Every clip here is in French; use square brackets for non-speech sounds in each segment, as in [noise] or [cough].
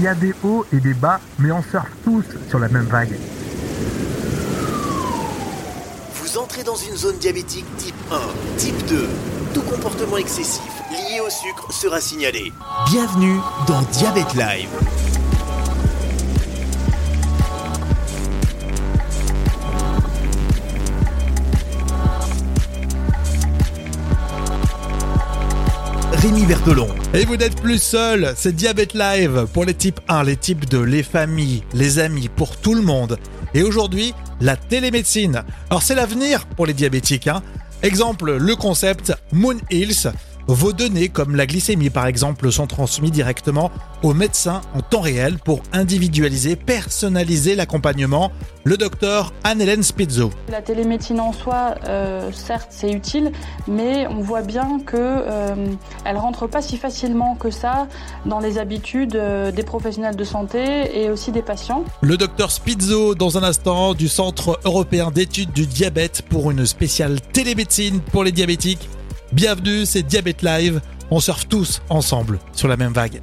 Il y a des hauts et des bas, mais on surfe tous sur la même vague. Vous entrez dans une zone diabétique type 1, type 2. Tout comportement excessif lié au sucre sera signalé. Bienvenue dans Diabète Live. Et vous n'êtes plus seul, c'est Diabète Live pour les types 1, les types 2, les familles, les amis, pour tout le monde. Et aujourd'hui, la télémédecine. Alors c'est l'avenir pour les diabétiques. Hein. Exemple, le concept Moon Hills. Vos données, comme la glycémie par exemple, sont transmises directement au médecin en temps réel pour individualiser, personnaliser l'accompagnement. Le docteur Anne-Hélène Spizzo. La télémédecine en soi, euh, certes, c'est utile, mais on voit bien que euh, elle rentre pas si facilement que ça dans les habitudes euh, des professionnels de santé et aussi des patients. Le docteur Spizzo, dans un instant, du Centre européen d'études du diabète pour une spéciale télémédecine pour les diabétiques. Bienvenue, c'est Diabète Live. On surfe tous ensemble sur la même vague.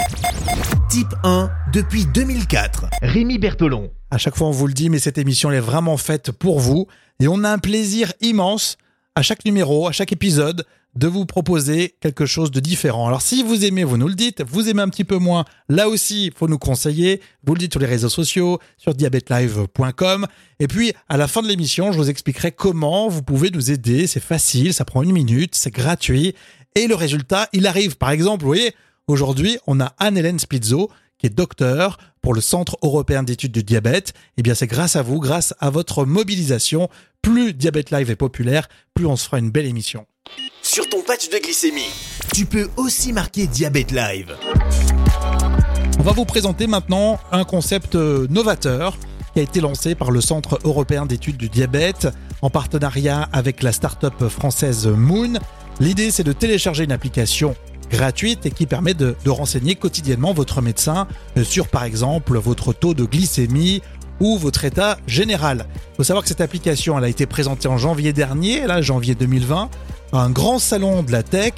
Type 1 depuis 2004. Rémi Bertolon. À chaque fois, on vous le dit, mais cette émission elle est vraiment faite pour vous. Et on a un plaisir immense à chaque numéro, à chaque épisode, de vous proposer quelque chose de différent. Alors si vous aimez, vous nous le dites. Vous aimez un petit peu moins, là aussi, il faut nous conseiller. Vous le dites sur les réseaux sociaux, sur diabetelive.com. Et puis, à la fin de l'émission, je vous expliquerai comment vous pouvez nous aider. C'est facile, ça prend une minute, c'est gratuit. Et le résultat, il arrive. Par exemple, vous voyez, aujourd'hui, on a Anne-Hélène Spizzo, qui est docteur pour le Centre européen d'études du diabète. Eh bien, c'est grâce à vous, grâce à votre mobilisation. Plus Diabète Live est populaire, plus on se fera une belle émission. Sur ton patch de glycémie, tu peux aussi marquer Diabète Live. On va vous présenter maintenant un concept euh, novateur qui a été lancé par le Centre européen d'études du diabète en partenariat avec la start-up française Moon. L'idée, c'est de télécharger une application gratuite et qui permet de, de, renseigner quotidiennement votre médecin euh, sur, par exemple, votre taux de glycémie ou votre état général. Il faut savoir que cette application elle a été présentée en janvier dernier, là, janvier 2020, un grand salon de la tech.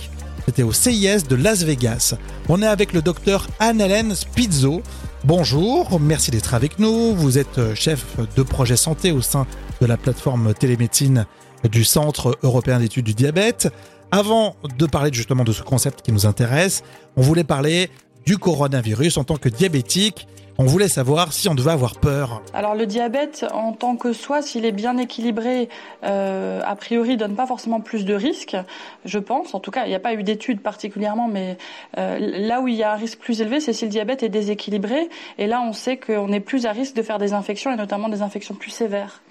C'était au CIS de Las Vegas. On est avec le docteur Anne-Hélène Spizzo. Bonjour, merci d'être avec nous. Vous êtes chef de projet santé au sein de la plateforme télémédecine du Centre européen d'études du diabète. Avant de parler justement de ce concept qui nous intéresse, on voulait parler du coronavirus en tant que diabétique. On voulait savoir si on devait avoir peur. Alors le diabète, en tant que soi, s'il est bien équilibré, euh, a priori, donne pas forcément plus de risques, je pense. En tout cas, il n'y a pas eu d'études particulièrement, mais euh, là où il y a un risque plus élevé, c'est si le diabète est déséquilibré. Et là, on sait qu'on est plus à risque de faire des infections, et notamment des infections plus sévères,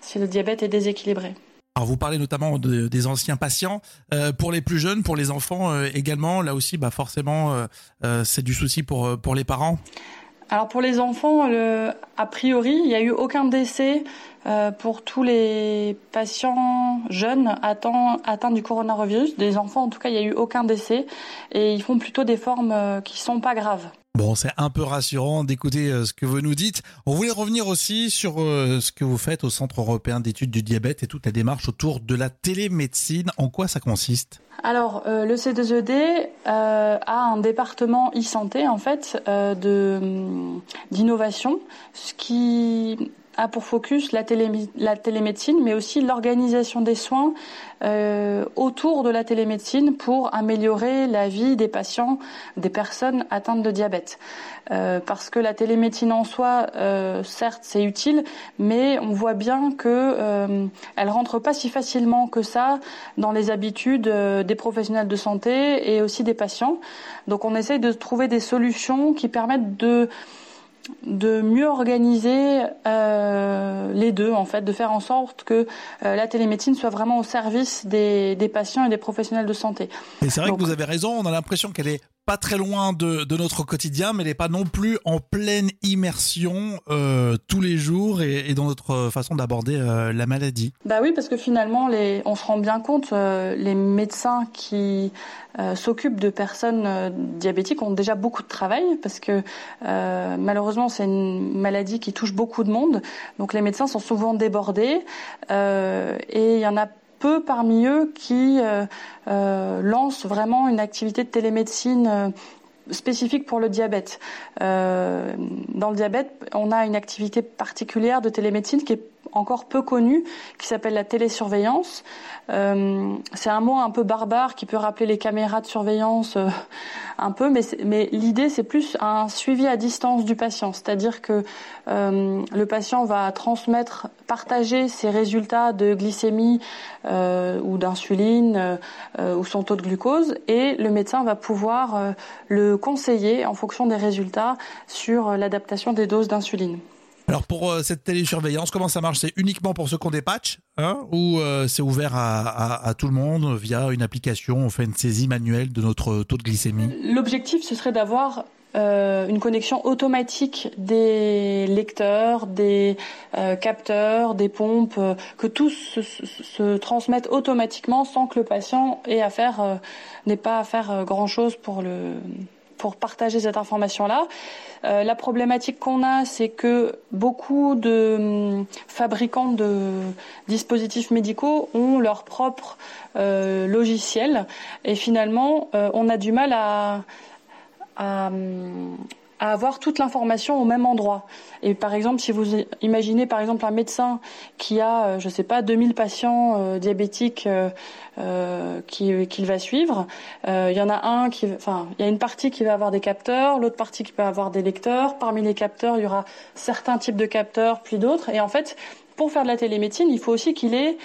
si le diabète est déséquilibré. Alors vous parlez notamment de, des anciens patients. Euh, pour les plus jeunes, pour les enfants euh, également, là aussi, bah forcément, euh, euh c'est du souci pour, pour les parents. Alors pour les enfants, le, a priori, il n'y a eu aucun décès euh, pour tous les patients jeunes atteints, du coronavirus. Des enfants, en tout cas, il n'y a eu aucun décès et ils font plutôt des formes euh, qui sont pas graves. Bon, c'est un peu rassurant d'écouter euh, ce que vous nous dites. On voulait revenir aussi sur ce que vous faites au Centre européen d'études du diabète et toute la démarche autour de la télémédecine. En quoi ça consiste? Alors, euh, le C2ED euh, a un département e-santé en fait euh, de d'innovation, ce qui a pour focus la, télé, la télémédecine, mais aussi l'organisation des soins euh, autour de la télémédecine pour améliorer la vie des patients, des personnes atteintes de diabète. Euh, parce que la télémédecine en soi, euh, certes, c'est utile, mais on voit bien que euh, elle rentre pas si facilement que ça dans les habitudes des professionnels de santé et aussi des patients. Donc, on essaye de trouver des solutions qui permettent de de mieux organiser euh, les deux, en fait, de faire en sorte que euh, la télémédecine soit vraiment au service des, des, patients et des professionnels de santé. Et c'est vrai Donc, que vous avez raison, on a l'impression qu'elle est pas très loin de, de, notre quotidien, mais n'est pas non plus en pleine immersion euh, tous les jours et, dans notre façon d'aborder euh, la maladie. Bah oui, parce que finalement, on se rend bien compte, euh, les médecins qui s'occupent de personnes diabétiques ont déjà beaucoup de travail, parce que malheureusement, c'est une maladie qui touche beaucoup de monde, donc les médecins sont souvent débordés, et il y en a peu parmi eux qui euh, euh, lancent vraiment une activité de télémédecine euh, spécifique pour le diabète. Dans le diabète, on a une activité particulière de télémédecine qui est encore peu connue, qui s'appelle la télésurveillance. Euh, c'est un mot un peu barbare qui peut rappeler les caméras de surveillance euh, un peu, mais, mais l'idée c'est plus un suivi à distance du patient, c'est-à-dire que euh, le patient va transmettre, partager ses résultats de glycémie ou d'insuline ou son taux de glucose, et le médecin va pouvoir le conseiller en fonction des résultats sur l'adaptation des doses d'insuline. Alors pour euh, cette télésurveillance, comment ça marche? C'est uniquement pour ceux qui ont des patchs hein, ou euh, c'est ouvert à, tout le monde via une application? On fait une saisie manuelle de notre taux de glycémie? L'objectif, ce serait d'avoir euh, une connexion automatique des lecteurs, des capteurs, des pompes, que tous se, se, transmettent automatiquement sans que le patient ait à faire, n'ait pas à faire grand chose pour le pour partager cette information-là. Euh, la problématique qu'on a, c'est que beaucoup de hum, fabricants de dispositifs médicaux ont leur propre euh, logiciel et finalement, euh, on a du mal à, hum, à avoir toute l'information au même endroit. Et par exemple, si vous imaginez par exemple un médecin qui a, euh, je sais pas, 2000 patients euh, diabétiques euh, qu'il va suivre, il y en a un qui, enfin, il y a une partie qui va avoir des capteurs, l'autre partie qui va avoir des lecteurs. Parmi les capteurs, il y aura certains types de capteurs, puis d'autres. Et en fait, pour faire de la télémédecine, il faut aussi qu'il ait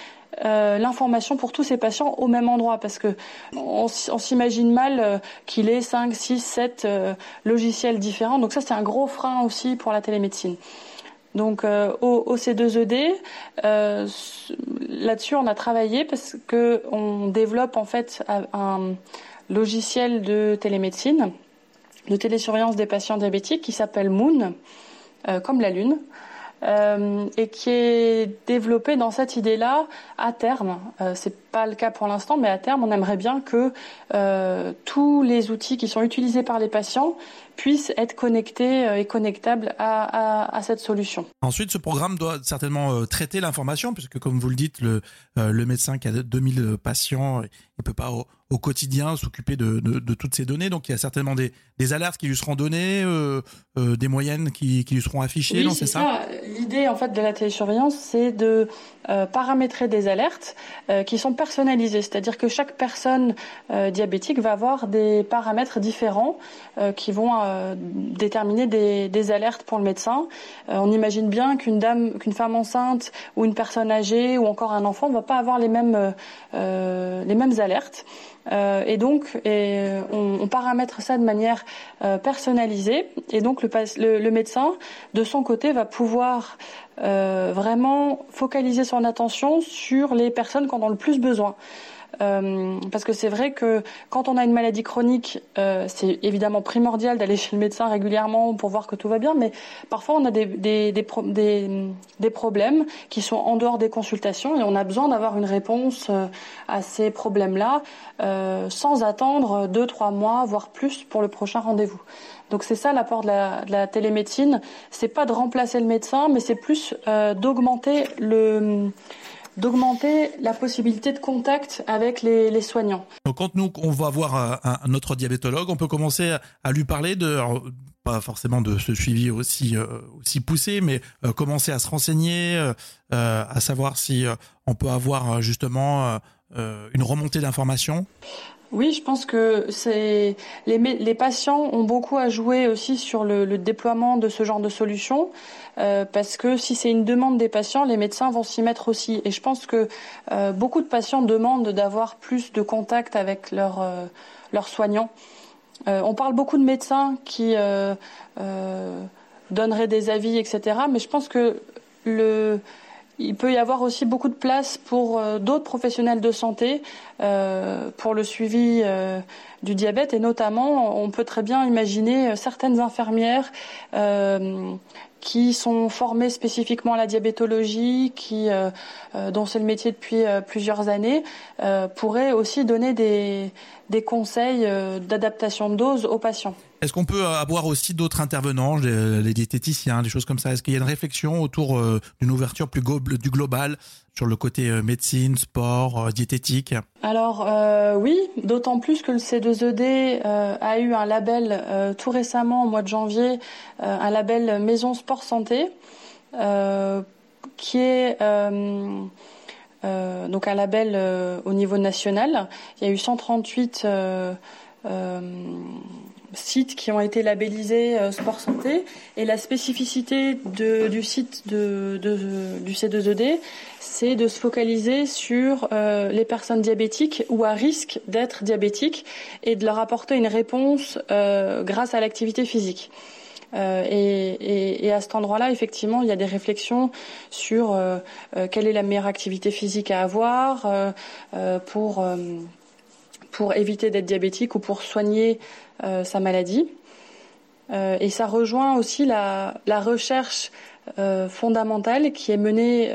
euh, l'information pour tous ces patients au même endroit parce que on, s'imagine mal euh, qu'il ait 5, 6, 7 logiciels différents. Donc ça c'est un gros frein aussi pour la télémédecine. Donc euh, au, C2ED, euh, là-dessus on a travaillé parce que on développe en fait un logiciel de télémédecine, de télésurveillance des patients diabétiques qui s'appelle Moon, comme la lune. Euh, et qui est développé dans cette idée-là à terme. Euh, pas le cas pour l'instant, mais à terme, on aimerait bien que euh, tous les outils qui sont utilisés par les patients puissent être connectés euh, et connectables à, à, à, cette solution. Ensuite, ce programme doit certainement euh, traiter l'information, puisque comme vous le dites, le, euh, le médecin qui a 2000 patients, il peut pas au, au quotidien s'occuper de, de, de, toutes ces données. Donc, il y a certainement des, des alertes qui lui seront données, euh, des moyennes qui, qui lui seront affichées. Oui, non, c'est ça, ça L'idée en fait de la télésurveillance, c'est de paramétrer des alertes qui sont personnalisées, c'est-à-dire que chaque personne diabétique va avoir des paramètres différents qui vont euh, déterminer des, alertes pour le médecin. Euh, on imagine bien qu'une dame, qu'une femme enceinte ou une personne âgée ou encore un enfant ne va pas avoir euh, les mêmes alertes. Et donc, et on, paramètre ça de manière personnalisée. Et donc, le, le, médecin, de son côté, va pouvoir vraiment focaliser son attention sur les personnes qui en ont le plus besoin. Euh, parce que c'est vrai que quand on a une maladie chronique, euh, c'est évidemment primordial d'aller chez le médecin régulièrement pour voir que tout va bien, mais parfois on a des, des, des, problèmes qui sont en dehors des consultations et on a besoin d'avoir une réponse euh, à ces problèmes-là sans attendre deux, trois mois, voire plus pour le prochain rendez-vous. Donc c'est ça l'apport de la, de la télémédecine. C'est pas de remplacer le médecin, mais c'est plus d'augmenter le d'augmenter la possibilité de contact avec les, soignants. Donc quand nous on va voir un, un autre diabétologue, on peut commencer à, lui parler de pas forcément de ce suivi aussi euh, aussi poussé, mais euh, commencer à se renseigner, euh, à savoir si on peut avoir justement une remontée d'informations. Oui, je pense que c'est les, patients ont beaucoup à jouer aussi sur le, déploiement de ce genre de solutions, euh, parce que si c'est une demande des patients, les médecins vont s'y mettre aussi. Et je pense que euh, beaucoup de patients demandent d'avoir plus de contact avec leurs euh, soignants. On parle beaucoup de médecins qui donneraient des avis, etc. Mais je pense que le il peut y avoir aussi beaucoup de place pour euh, d'autres professionnels de santé euh, pour le suivi euh, du diabète et notamment on peut très bien imaginer certaines infirmières qui sont formées spécifiquement à la diabétologie, qui dont c'est le métier depuis plusieurs années, pourraient aussi donner des, des conseils d'adaptation de dose aux patients. Est-ce qu'on peut avoir aussi d'autres intervenants, les, diététiciens, des choses comme ça? Est-ce qu'il y a une réflexion autour d'une ouverture plus du global sur le côté médecine, sport, diététique? Alors oui, d'autant plus que le C2ED a eu un label tout récemment au mois de janvier, un label Maison Sport Santé, qui est euh, donc un label euh, au niveau national. Il y a eu 138 euh, sites qui ont été labellisés sport santé et la spécificité du site de, du C2ED, c'est de se focaliser sur les personnes diabétiques ou à risque d'être diabétiques et de leur apporter une réponse grâce à l'activité physique. Euh, et, à cet endroit-là, effectivement, il y a des réflexions sur euh, euh, quelle est la meilleure activité physique à avoir pour pour éviter d'être diabétique ou pour soigner sa maladie. et ça rejoint aussi la, recherche fondamentale qui est menée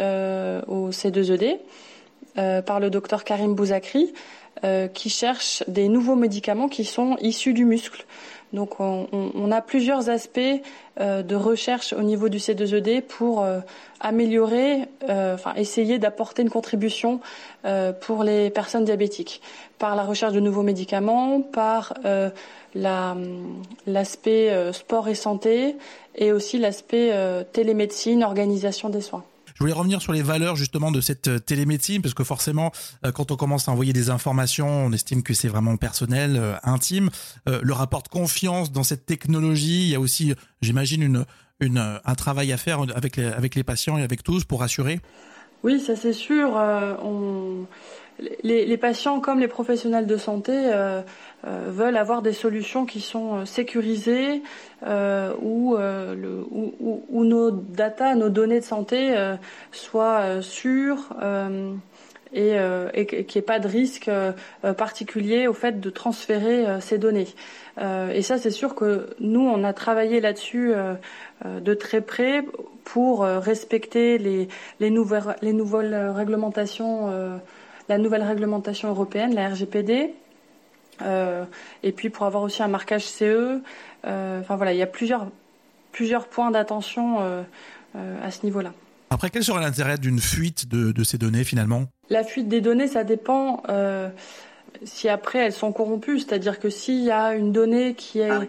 au C2ED par le docteur Karim Bouzakri, qui cherche des nouveaux médicaments qui sont issus du muscle. Donc on, a plusieurs aspects euh, de recherche au niveau du C2ED pour euh, améliorer, euh, enfin essayer d'apporter une contribution pour les personnes diabétiques par la recherche de nouveaux médicaments, par l'aspect sport et santé et aussi l'aspect télémédecine, organisation des soins. Je voulais revenir sur les valeurs justement de cette euh, télémédecine parce que forcément, euh, quand on commence à envoyer des informations, on estime que c'est vraiment personnel, euh, intime. le rapport de confiance dans cette technologie, il y a aussi, j'imagine, une, une, un travail à faire avec les, avec les patients et avec tous pour assurer. Oui, ça c'est sûr. Les, patients comme les professionnels de santé euh, euh, veulent avoir des solutions qui sont euh, sécurisées où, nos data, nos données de santé soient sûres et, qu'il n'y ait pas de risque particulier au fait de transférer ces données. et ça, c'est sûr que nous, on a travaillé là-dessus de très près pour respecter les nouvelles réglementations la nouvelle réglementation européenne, la RGPD, euh, et puis pour avoir aussi un marquage CE. Euh, enfin voilà, il y a plusieurs, plusieurs points d'attention euh, à ce niveau-là. Après, quel serait l'intérêt d'une fuite de, ces données finalement? La fuite des données, ça dépend si après elles sont corrompues, c'est-à-dire que s'il y a une donnée qui est... Ah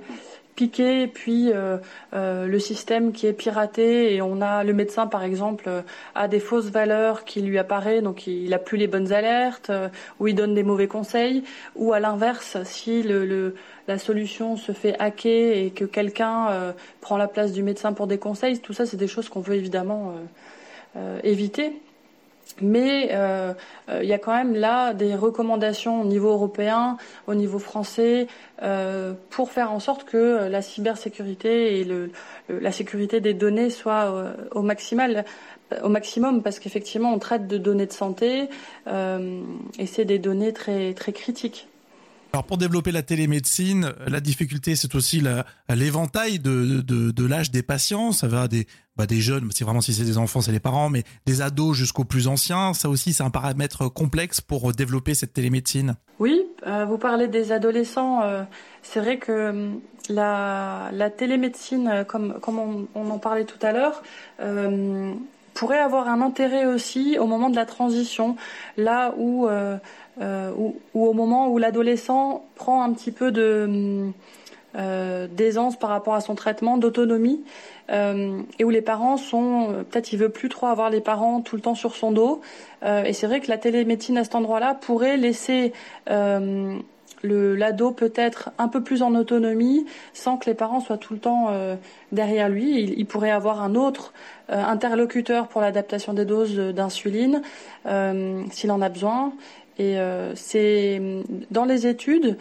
piqué, puis euh, euh, le système qui est piraté et on a le médecin par exemple euh, a des fausses valeurs qui lui apparaissent, donc il a plus les bonnes alertes, ou il donne des mauvais conseils, ou à l'inverse, si le, la solution se fait hacker et que quelqu'un prend la place du médecin pour des conseils, tout ça c'est des choses qu'on veut évidemment éviter. Mais euh, euh, il y a quand même là des recommandations au niveau européen, au niveau français, euh, pour faire en sorte que la cybersécurité et la sécurité des données soient au maximal, au maximum, parce qu'effectivement on traite de données de santé et c'est des données très très critiques. Alors pour développer la télémédecine, la difficulté c'est aussi l'éventail de, de, l'âge des patients. Ça va des, bah des jeunes, c'est vraiment si c'est des enfants c'est les parents, mais des ados jusqu'aux plus anciens. Ça aussi c'est un paramètre complexe pour développer cette télémédecine. Oui, euh, vous parlez des adolescents. Euh, c'est vrai que euh, la, télémédecine, comme, comme on, on, en parlait tout à l'heure, pourrait avoir un intérêt aussi au moment de la transition, là où, euh, euh, au moment où l'adolescent prend un petit peu de euh, d'aisance par rapport à son traitement, d'autonomie, et où les parents sont peut-être il veut plus trop avoir les parents tout le temps sur son dos. et c'est vrai que la télémédecine à cet endroit-là pourrait laisser l'ado peut être un peu plus en autonomie sans que les parents soient tout le temps euh, derrière lui. Il, pourrait avoir un autre euh, interlocuteur pour l'adaptation des doses d'insuline euh, s'il en a besoin. Et c'est dans les études,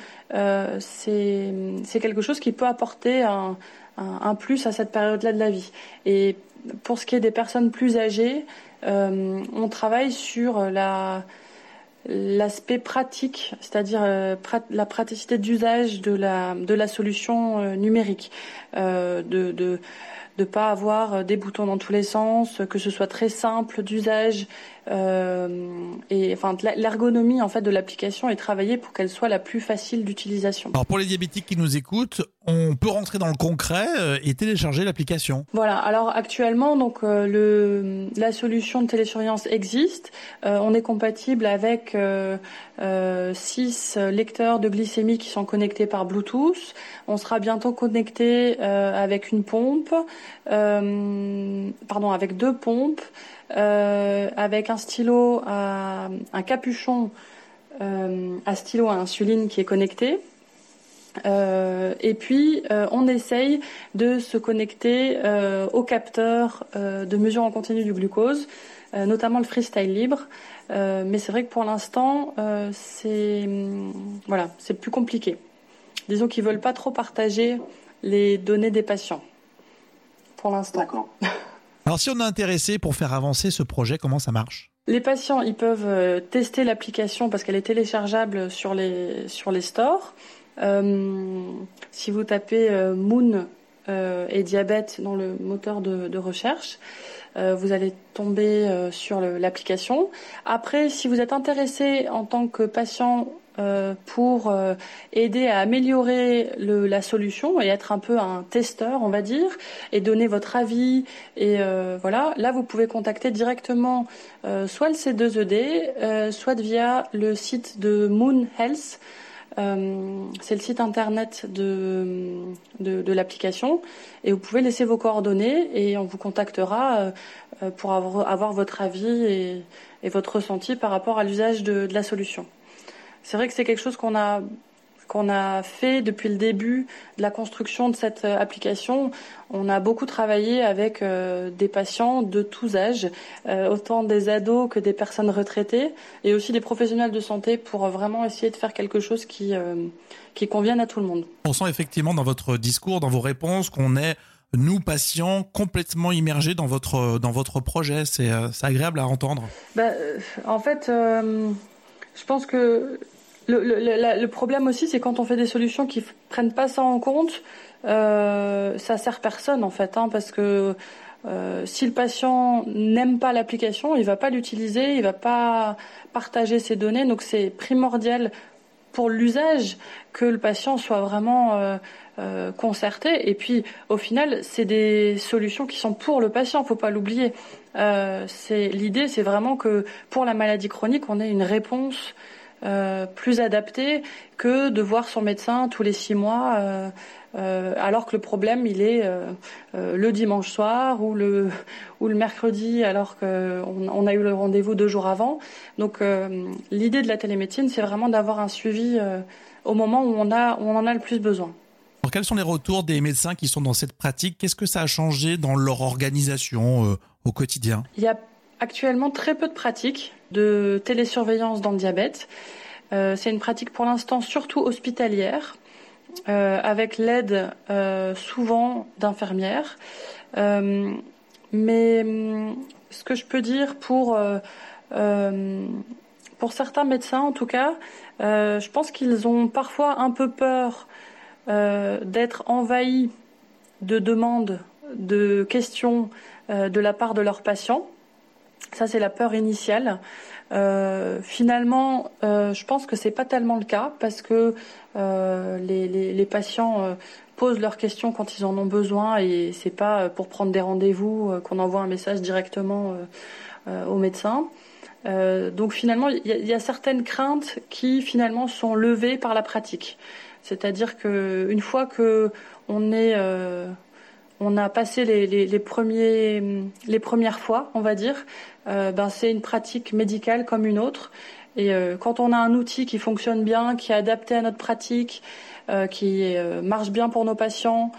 c'est quelque chose qui peut apporter un, un, un plus à cette période-là de la vie. Et pour ce qui est des personnes plus âgées, on travaille sur la l'aspect pratique, c'est-à-dire euh, la praticité d'usage de la de la solution euh, numérique, euh, de pas avoir des boutons dans tous les sens, que ce soit très simple d'usage euh, et enfin l'ergonomie en fait de l'application est travaillée pour qu'elle soit la plus facile d'utilisation. Alors pour les diabétiques qui nous écoutent, on peut rentrer dans le concret euh, et télécharger l'application. Voilà. Alors actuellement donc euh, le la solution de télésurveillance existe. on est compatible avec six lecteurs de glycémie qui sont connectés par Bluetooth. On sera bientôt connecté avec une pompe, pardon, avec deux pompes. Euh, avec un stylo à un capuchon euh, à stylo à insuline qui est connecté. Euh, et puis on essaye de se connecter au capteur de mesure en continu du glucose, notamment le freestyle libre. Mais c'est vrai que pour l'instant, c'est voilà, c'est plus compliqué. Disons qu'ils veulent pas trop partager les données des patients pour l'instant. D'accord. [laughs] Alors si on est intéressé pour faire avancer ce projet, comment ça marche? Les patients, ils peuvent euh, tester l'application parce qu'elle est téléchargeable sur les sur les stores. Euh, si vous tapez euh, Moon et diabète dans le moteur de, de recherche, vous allez tomber sur l'application. Après, si vous êtes intéressé en tant que patient euh, pour euh, aider à améliorer la solution et être un peu un testeur, on va dire, et donner votre avis. Et euh, voilà, là vous pouvez contacter directement soit le C2ED, soit via le site de Moon Health. C'est le site internet de, de, l'application et vous pouvez laisser vos coordonnées et on vous contactera pour avoir, votre avis et, votre ressenti par rapport à l'usage de la solution. C'est vrai que c'est quelque chose qu'on a qu'on a fait depuis le début de la construction de cette euh, application. On a beaucoup travaillé avec euh, des patients de tous âges, euh, autant des ados que des personnes retraitées, et aussi des professionnels de santé pour vraiment essayer de faire quelque chose qui qui convienne à tout le monde. On sent effectivement dans votre discours, dans vos réponses, qu'on est nous patients complètement immergés dans votre dans votre projet. C'est agréable à entendre. Bah, en fait, je pense que le, problème aussi, c'est quand on fait des solutions qui prennent pas ça en compte, euh, ça sert personne en fait, hein, parce que euh, si le patient n'aime pas l'application, il va pas l'utiliser, il va pas partager ses données. Donc c'est primordial pour l'usage que le patient soit vraiment euh, concerté. Et puis au final, c'est des solutions qui sont pour le patient. Faut pas l'oublier. C'est l'idée, c'est vraiment que pour la maladie chronique, on ait une réponse euh, plus adapté que de voir son médecin tous les six mois, euh, euh, alors que le problème il est le dimanche soir ou le ou le mercredi, alors qu'on on a eu le rendez-vous deux jours avant. Donc l'idée de la télémédecine, c'est vraiment d'avoir un suivi au moment où on a où on en a le plus besoin. Alors, quels sont les retours des médecins qui sont dans cette pratique? Qu'est-ce que ça a changé dans leur organisation au quotidien? Il y a actuellement très peu de pratiques de télésurveillance dans le diabète. Euh, c'est une pratique pour l'instant surtout hospitalière, euh, avec l'aide euh, souvent d'infirmières. Mais hum, ce que je peux dire pour pour certains médecins, en tout cas, je pense qu'ils ont parfois un peu peur d'être envahis de demandes, de questions de la part de leurs patients. Ça, c'est la peur initiale. Euh, finalement, euh, je pense que c'est pas tellement le cas parce que euh, les, patients posent leurs questions quand ils en ont besoin et c'est pas pour prendre des rendez-vous qu'on envoie un message directement au médecin. donc finalement, il y, y, a certaines craintes qui finalement sont levées par la pratique. C'est-à-dire que une fois que on est on a passé les, premiers, les premières fois, on va dire. Euh, ben c'est une pratique médicale comme une autre. Et euh, quand on a un outil qui fonctionne bien, qui est adapté à notre pratique, euh, qui marche bien pour nos patients,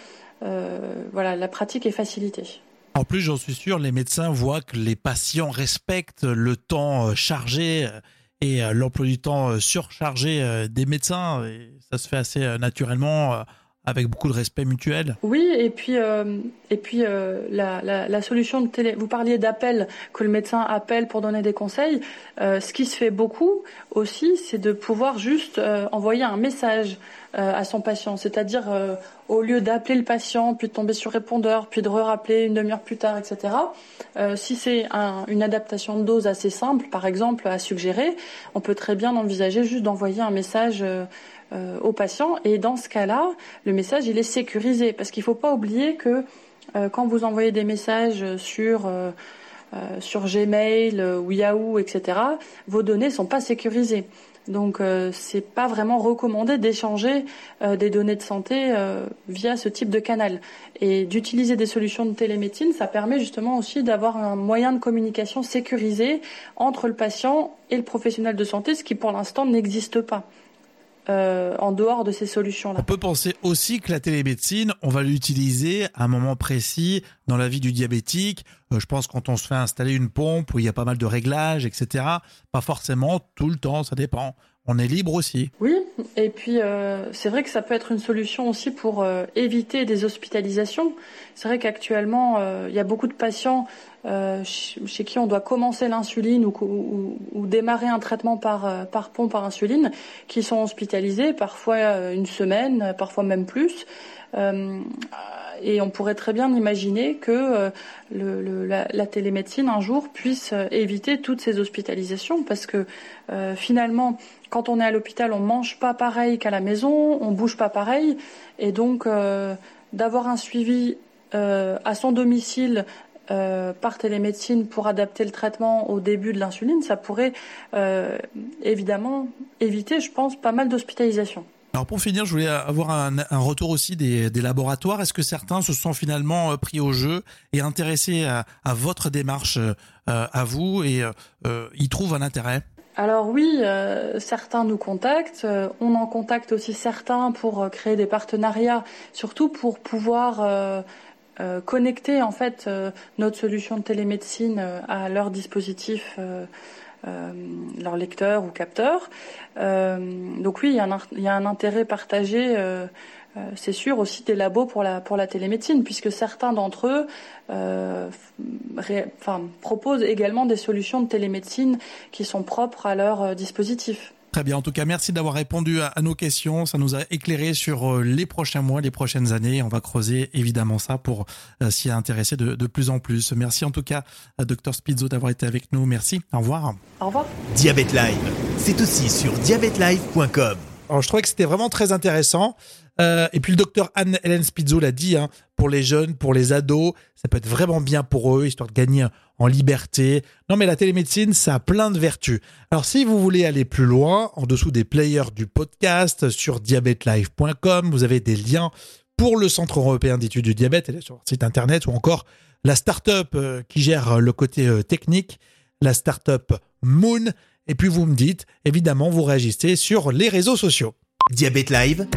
voilà, la pratique est facilitée. En plus, j'en suis sûr, les médecins voient que les patients respectent le temps chargé et l'emploi du temps surchargé des médecins. Ça se fait assez naturellement avec beaucoup de respect mutuel. Oui, et puis et puis la, la, solution de télé. Vous parliez d'appel que le médecin appelle pour donner des conseils. ce qui se fait beaucoup aussi, c'est de pouvoir juste envoyer un message à son patient, c'est-à-dire au lieu d'appeler le patient, puis de tomber sur répondeur, puis de re-rappeler une demi-heure plus tard, etc. Euh, si c'est une adaptation de dose assez simple, par exemple, à suggérer, on peut très bien envisager juste d'envoyer un message euh, euh, au patient. Et dans ce cas-là, le message, il est sécurisé. Parce qu'il ne faut pas oublier que quand vous envoyez des messages sur... sur Gmail ou Yahoo, etc., vos données ne sont pas sécurisées. Donc euh, c'est pas vraiment recommandé d'échanger euh, des données de santé euh, via ce type de canal. Et d'utiliser des solutions de télémédecine, ça permet justement aussi d'avoir un moyen de communication sécurisé entre le patient et le professionnel de santé, ce qui pour l'instant n'existe pas. Euh, en dehors de ces solutions-là. On peut penser aussi que la télémédecine, on va l'utiliser à un moment précis dans la vie du diabétique. Euh, je pense quand on se fait installer une pompe où il y a pas mal de réglages, etc. Pas forcément tout le temps, ça dépend on est libre aussi. Oui, et puis euh, c'est vrai que ça peut être une solution aussi pour éviter des hospitalisations. C'est vrai qu'actuellement, il y a beaucoup de patients chez, qui on doit commencer l'insuline ou, démarrer un traitement par, par pompe à insuline qui sont hospitalisés parfois une semaine, parfois même plus. Et on pourrait très bien imaginer que la, télémédecine un jour puisse éviter toutes ces hospitalisations. Parce que finalement quand on est à l'hôpital, on mange pas pareil qu'à la maison, on bouge pas pareil, et donc euh, d'avoir un suivi euh, à son domicile euh, par télémédecine pour adapter le traitement au début de l'insuline, ça pourrait évidemment éviter, je pense, pas mal d'hospitalisations. Alors pour finir, je voulais avoir un, retour aussi des, laboratoires. Est-ce que certains se sont finalement pris au jeu et intéressés à, votre démarche à vous et y trouvent un intérêt? Alors oui, euh, certains nous contactent. Euh, on en contacte aussi certains pour euh, créer des partenariats, surtout pour pouvoir connecter en fait notre solution de télémédecine à leur dispositif. leur lecteur ou capteur. donc oui, il y, a un, intérêt partagé euh, c'est sûr aussi des labos pour la télémédecine, puisque certains d'entre eux euh, proposent également des solutions de télémédecine qui sont propres à leur euh, dispositif. Très bien. En tout cas, merci d'avoir répondu à, nos questions. Ça nous a éclairé sur les prochains mois, les prochaines années. On va creuser évidemment ça pour s'y intéresser de, de, plus en plus. Merci en tout cas, à Dr Spizzo, d'avoir été avec nous. Merci. Au revoir. Au revoir. Diabète Live, c'est aussi sur diabetelive.com. Alors, je trouvais que c'était vraiment très intéressant. Euh, et puis le docteur Anne-Hélène Spizzo l'a dit, hein, pour les jeunes, pour les ados, ça peut être vraiment bien pour eux, histoire de gagner en liberté. Non mais la télémédecine, ça a plein de vertus. Alors si vous voulez aller plus loin, en dessous des players du podcast, sur diabetelive.com, vous avez des liens pour le Centre européen d'études du diabète, sur leur site internet, ou encore la start-up euh, qui gère le côté euh, technique, la start-up Moon. Et puis vous me dites, évidemment, vous réagissez sur les réseaux sociaux. Diabète Live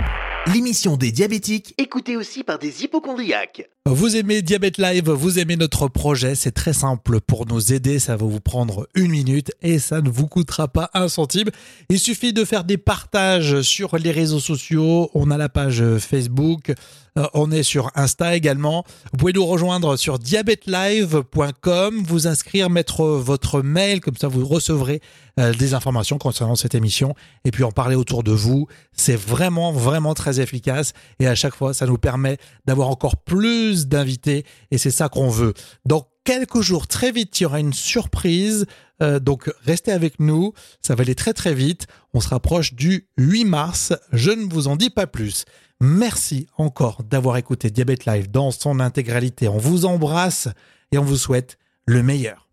l'émission des diabétiques, écoutée aussi par des hypochondriaques. Vous aimez Diabète Live, vous aimez notre projet, c'est très simple pour nous aider, ça va vous prendre une minute et ça ne vous coûtera pas un centime. Il suffit de faire des partages sur les réseaux sociaux, on a la page Facebook, euh, on est sur Insta également. Vous pouvez nous rejoindre sur diabetelive.com, vous inscrire, mettre votre mail, comme ça vous recevrez euh, des informations concernant cette émission et puis en parler autour de vous. C'est vraiment, vraiment très efficace et à chaque fois, ça nous permet d'avoir encore plus d'invités et c'est ça qu'on veut. Dans quelques jours, très vite, il y aura une surprise. Euh, donc restez avec nous, ça va aller très très vite. On se rapproche du 8 mars. Je ne vous en dis pas plus. Merci encore d'avoir écouté Diabète Live dans son intégralité. On vous embrasse et on vous souhaite le meilleur.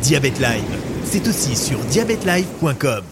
Diabète Live, c'est aussi sur diabetelive.com.